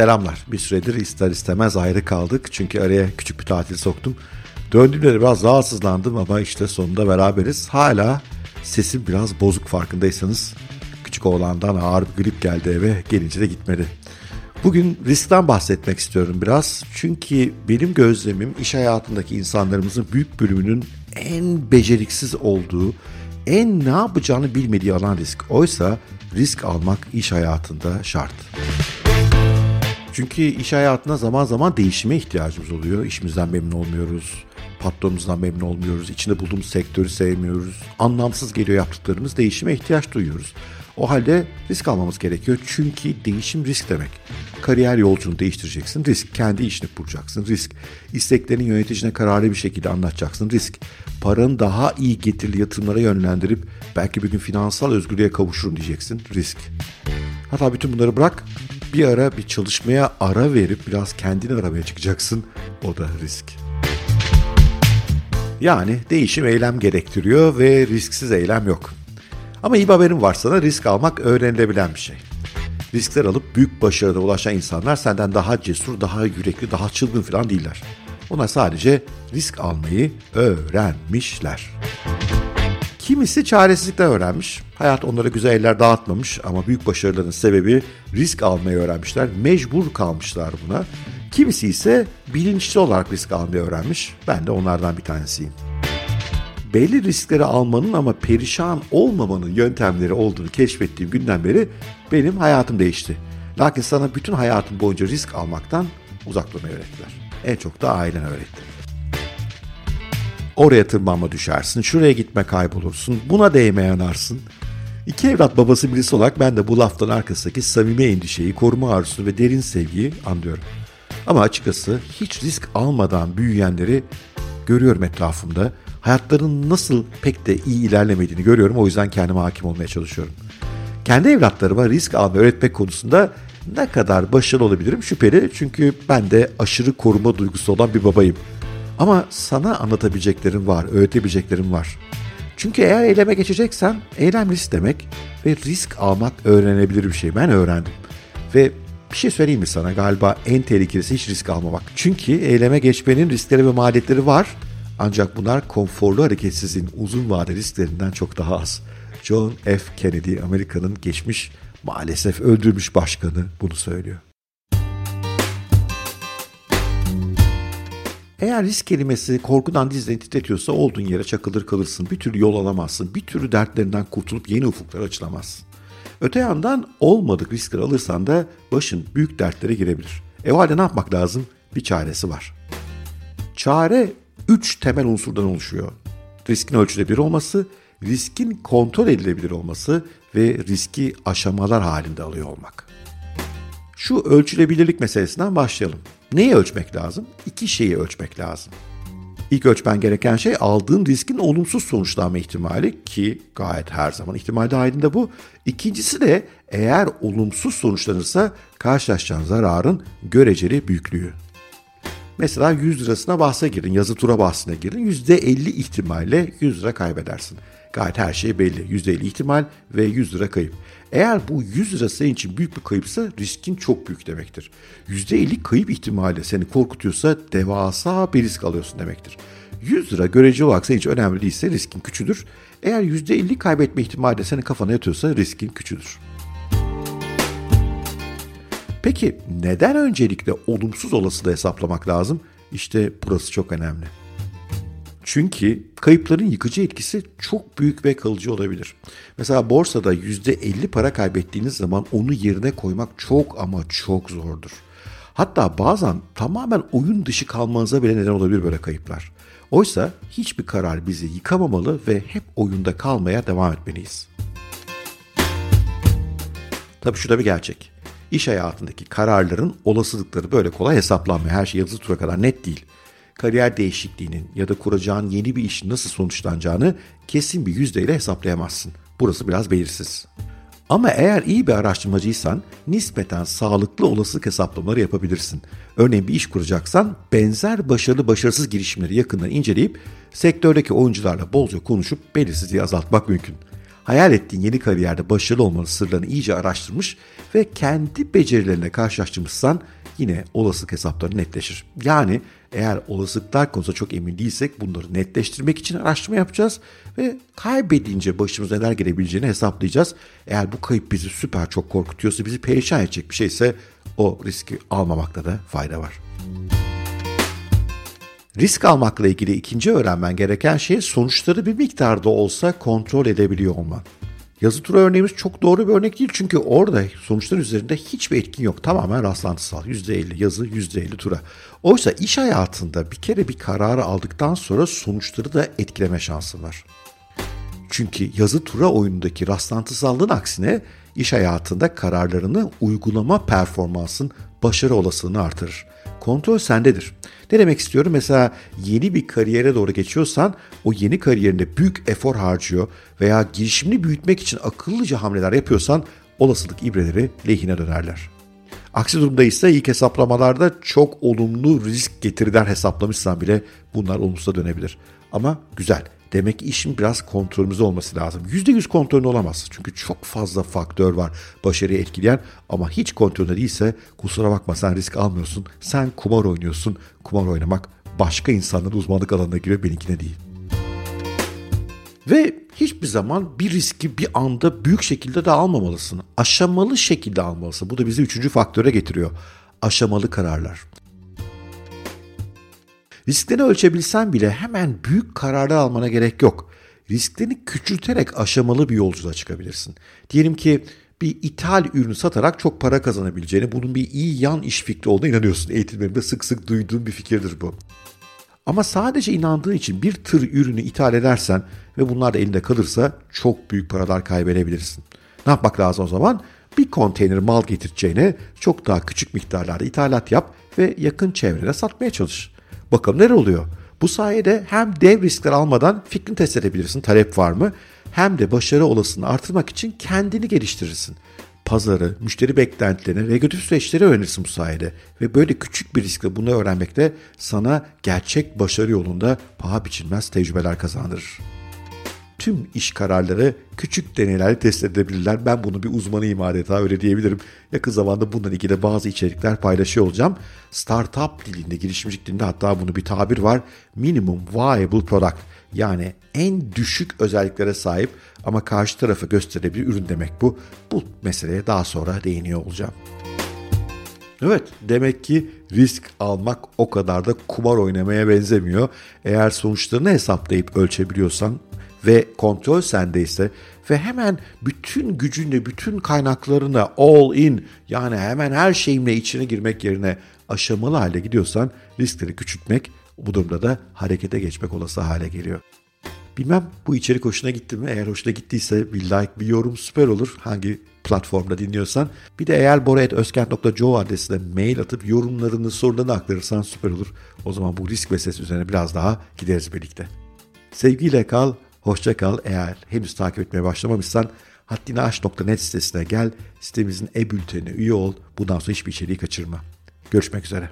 Selamlar. Bir süredir ister istemez ayrı kaldık. Çünkü araya küçük bir tatil soktum. Döndüğümde de biraz rahatsızlandım ama işte sonunda beraberiz. Hala sesim biraz bozuk farkındaysanız. Küçük oğlandan ağır bir grip geldi eve. Gelince de gitmedi. Bugün riskten bahsetmek istiyorum biraz. Çünkü benim gözlemim iş hayatındaki insanlarımızın büyük bölümünün en beceriksiz olduğu, en ne yapacağını bilmediği alan risk. Oysa risk almak iş hayatında şart. Çünkü iş hayatında zaman zaman değişime ihtiyacımız oluyor. İşimizden memnun olmuyoruz, patronumuzdan memnun olmuyoruz, içinde bulduğumuz sektörü sevmiyoruz. Anlamsız geliyor yaptıklarımız, değişime ihtiyaç duyuyoruz. O halde risk almamız gerekiyor. Çünkü değişim risk demek. Kariyer yolculuğunu değiştireceksin. Risk. Kendi işini kuracaksın. Risk. İsteklerini yöneticine kararlı bir şekilde anlatacaksın. Risk. Paranı daha iyi getirili yatırımlara yönlendirip belki bir gün finansal özgürlüğe kavuşurum diyeceksin. Risk. Hatta bütün bunları bırak. Bir ara bir çalışmaya ara verip biraz kendini aramaya çıkacaksın. O da risk. Yani değişim eylem gerektiriyor ve risksiz eylem yok. Ama iyi bir haberim var sana risk almak öğrenilebilen bir şey. Riskler alıp büyük başarıda ulaşan insanlar senden daha cesur, daha yürekli, daha çılgın falan değiller. Onlar sadece risk almayı öğrenmişler. Kimisi çaresizlikten öğrenmiş. Hayat onlara güzel eller dağıtmamış ama büyük başarıların sebebi risk almayı öğrenmişler. Mecbur kalmışlar buna. Kimisi ise bilinçli olarak risk almayı öğrenmiş. Ben de onlardan bir tanesiyim belli riskleri almanın ama perişan olmamanın yöntemleri olduğunu keşfettiğim günden beri benim hayatım değişti. Lakin sana bütün hayatım boyunca risk almaktan uzak durmayı öğrettiler. En çok da ailen öğretti. Oraya tırmanma düşersin, şuraya gitme kaybolursun, buna değme yanarsın. İki evlat babası birisi olarak ben de bu laftan arkasındaki samimi endişeyi, koruma arzusunu ve derin sevgiyi anlıyorum. Ama açıkçası hiç risk almadan büyüyenleri görüyorum etrafımda hayatlarının nasıl pek de iyi ilerlemediğini görüyorum. O yüzden kendime hakim olmaya çalışıyorum. Kendi evlatlarıma risk almayı öğretmek konusunda ne kadar başarılı olabilirim şüpheli. Çünkü ben de aşırı koruma duygusu olan bir babayım. Ama sana anlatabileceklerim var, öğretebileceklerim var. Çünkü eğer eyleme geçeceksen eylem risk demek ve risk almak öğrenebilir bir şey. Ben öğrendim. Ve bir şey söyleyeyim mi sana galiba en tehlikelisi hiç risk almamak. Çünkü eyleme geçmenin riskleri ve maliyetleri var ancak bunlar konforlu hareketsizliğin uzun vade risklerinden çok daha az. John F. Kennedy Amerika'nın geçmiş maalesef öldürmüş başkanı bunu söylüyor. Eğer risk kelimesi korkudan dizlerini titretiyorsa olduğun yere çakılır kalırsın. Bir türlü yol alamazsın. Bir türlü dertlerinden kurtulup yeni ufuklara açılamazsın. Öte yandan olmadık riskler alırsan da başın büyük dertlere girebilir. E o halde ne yapmak lazım? Bir çaresi var. Çare üç temel unsurdan oluşuyor. Riskin ölçülebilir olması, riskin kontrol edilebilir olması ve riski aşamalar halinde alıyor olmak. Şu ölçülebilirlik meselesinden başlayalım. Neyi ölçmek lazım? İki şeyi ölçmek lazım. İlk ölçmen gereken şey aldığın riskin olumsuz sonuçlanma ihtimali ki gayet her zaman ihtimal dahilinde bu. İkincisi de eğer olumsuz sonuçlanırsa karşılaşacağın zararın göreceli büyüklüğü. Mesela 100 lirasına bahse girin, yazı tura bahsine girin. %50 ihtimalle 100 lira kaybedersin. Gayet her şey belli. %50 ihtimal ve 100 lira kayıp. Eğer bu 100 lira senin için büyük bir kayıpsa riskin çok büyük demektir. %50 kayıp ihtimali seni korkutuyorsa devasa bir risk alıyorsun demektir. 100 lira görece olarak senin için önemli değilse riskin küçüdür. Eğer %50 kaybetme ihtimali de senin kafana yatıyorsa riskin küçüdür. Peki neden öncelikle olumsuz olasılığı hesaplamak lazım? İşte burası çok önemli. Çünkü kayıpların yıkıcı etkisi çok büyük ve kalıcı olabilir. Mesela borsada %50 para kaybettiğiniz zaman onu yerine koymak çok ama çok zordur. Hatta bazen tamamen oyun dışı kalmanıza bile neden olabilir böyle kayıplar. Oysa hiçbir karar bizi yıkamamalı ve hep oyunda kalmaya devam etmeliyiz. Tabii şu da bir gerçek iş hayatındaki kararların olasılıkları böyle kolay hesaplanmıyor. Her şey yazı tura kadar net değil. Kariyer değişikliğinin ya da kuracağın yeni bir işin nasıl sonuçlanacağını kesin bir yüzdeyle hesaplayamazsın. Burası biraz belirsiz. Ama eğer iyi bir araştırmacıysan nispeten sağlıklı olasılık hesaplamaları yapabilirsin. Örneğin bir iş kuracaksan benzer başarılı başarısız girişimleri yakından inceleyip sektördeki oyuncularla bolca konuşup belirsizliği azaltmak mümkün. Hayal ettiğin yeni kariyerde başarılı olmanın sırlarını iyice araştırmış ve kendi becerilerine karşılaştırmışsan yine olasılık hesapları netleşir. Yani eğer olasılıklar konusunda çok emin değilsek bunları netleştirmek için araştırma yapacağız ve kaybedince başımıza neler gelebileceğini hesaplayacağız. Eğer bu kayıp bizi süper çok korkutuyorsa, bizi perişan edecek bir şeyse o riski almamakta da fayda var. Risk almakla ilgili ikinci öğrenmen gereken şey sonuçları bir miktarda olsa kontrol edebiliyor olman. Yazı tura örneğimiz çok doğru bir örnek değil çünkü orada sonuçlar üzerinde hiçbir etkin yok. Tamamen rastlantısal. %50 yazı, %50 tura. Oysa iş hayatında bir kere bir kararı aldıktan sonra sonuçları da etkileme şansı var. Çünkü yazı tura oyunundaki rastlantısallığın aksine iş hayatında kararlarını uygulama performansın başarı olasılığını artırır. Kontrol sendedir. Ne demek istiyorum? Mesela yeni bir kariyere doğru geçiyorsan o yeni kariyerinde büyük efor harcıyor veya girişimini büyütmek için akıllıca hamleler yapıyorsan olasılık ibreleri lehine dönerler. Aksi durumda ise ilk hesaplamalarda çok olumlu risk getiriden hesaplamışsan bile bunlar olumsuza dönebilir. Ama güzel. Demek ki işin biraz kontrolümüzde olması lazım. %100 kontrolün olamaz. Çünkü çok fazla faktör var başarıyı etkileyen ama hiç kontrolünde değilse kusura bakma sen risk almıyorsun. Sen kumar oynuyorsun. Kumar oynamak başka insanların uzmanlık alanına giriyor benimkine değil. Ve hiçbir zaman bir riski bir anda büyük şekilde de almamalısın. Aşamalı şekilde almalısın. Bu da bizi üçüncü faktöre getiriyor. Aşamalı kararlar. Risklerini ölçebilsen bile hemen büyük kararlar almana gerek yok. Risklerini küçülterek aşamalı bir yolculuğa çıkabilirsin. Diyelim ki bir ithal ürünü satarak çok para kazanabileceğini, bunun bir iyi yan iş fikri olduğuna inanıyorsun. Eğitimlerimde sık sık duyduğum bir fikirdir bu. Ama sadece inandığın için bir tır ürünü ithal edersen ve bunlar da elinde kalırsa çok büyük paralar kaybedebilirsin. Ne yapmak lazım o zaman? Bir konteyner mal getireceğine çok daha küçük miktarlarda ithalat yap ve yakın çevrede satmaya çalış. Bakalım neler oluyor? Bu sayede hem dev riskler almadan fikrini test edebilirsin, talep var mı? Hem de başarı olasılığını artırmak için kendini geliştirirsin. Pazarı, müşteri beklentilerini, regülatif süreçleri öğrenirsin bu sayede. Ve böyle küçük bir riskle bunu öğrenmek de sana gerçek başarı yolunda paha biçilmez tecrübeler kazandırır tüm iş kararları küçük deneylerle test edilebilirler. Ben bunu bir uzmanıyım adeta öyle diyebilirim. Yakın zamanda bununla ilgili bazı içerikler paylaşıyor olacağım. Startup dilinde, girişimcilik dilinde hatta bunu bir tabir var. Minimum Viable Product yani en düşük özelliklere sahip ama karşı tarafı gösterebilir ürün demek bu. Bu meseleye daha sonra değiniyor olacağım. Evet demek ki risk almak o kadar da kumar oynamaya benzemiyor. Eğer sonuçlarını hesaplayıp ölçebiliyorsan ve kontrol sendeyse ve hemen bütün gücünle, bütün kaynaklarına all in yani hemen her şeyimle içine girmek yerine aşamalı hale gidiyorsan riskleri küçültmek bu durumda da harekete geçmek olası hale geliyor. Bilmem bu içerik hoşuna gitti mi? Eğer hoşuna gittiyse bir like, bir yorum süper olur. Hangi platformda dinliyorsan. Bir de eğer bora.özkent.co adresine mail atıp yorumlarını, sorularını aktarırsan süper olur. O zaman bu risk meselesi üzerine biraz daha gideriz birlikte. Sevgiyle kal, Hoşça kal. Eğer henüz takip etmeye başlamamışsan haddinaş.net sitesine gel. Sitemizin e-bültenine üye ol. Bundan sonra hiçbir içeriği kaçırma. Görüşmek üzere.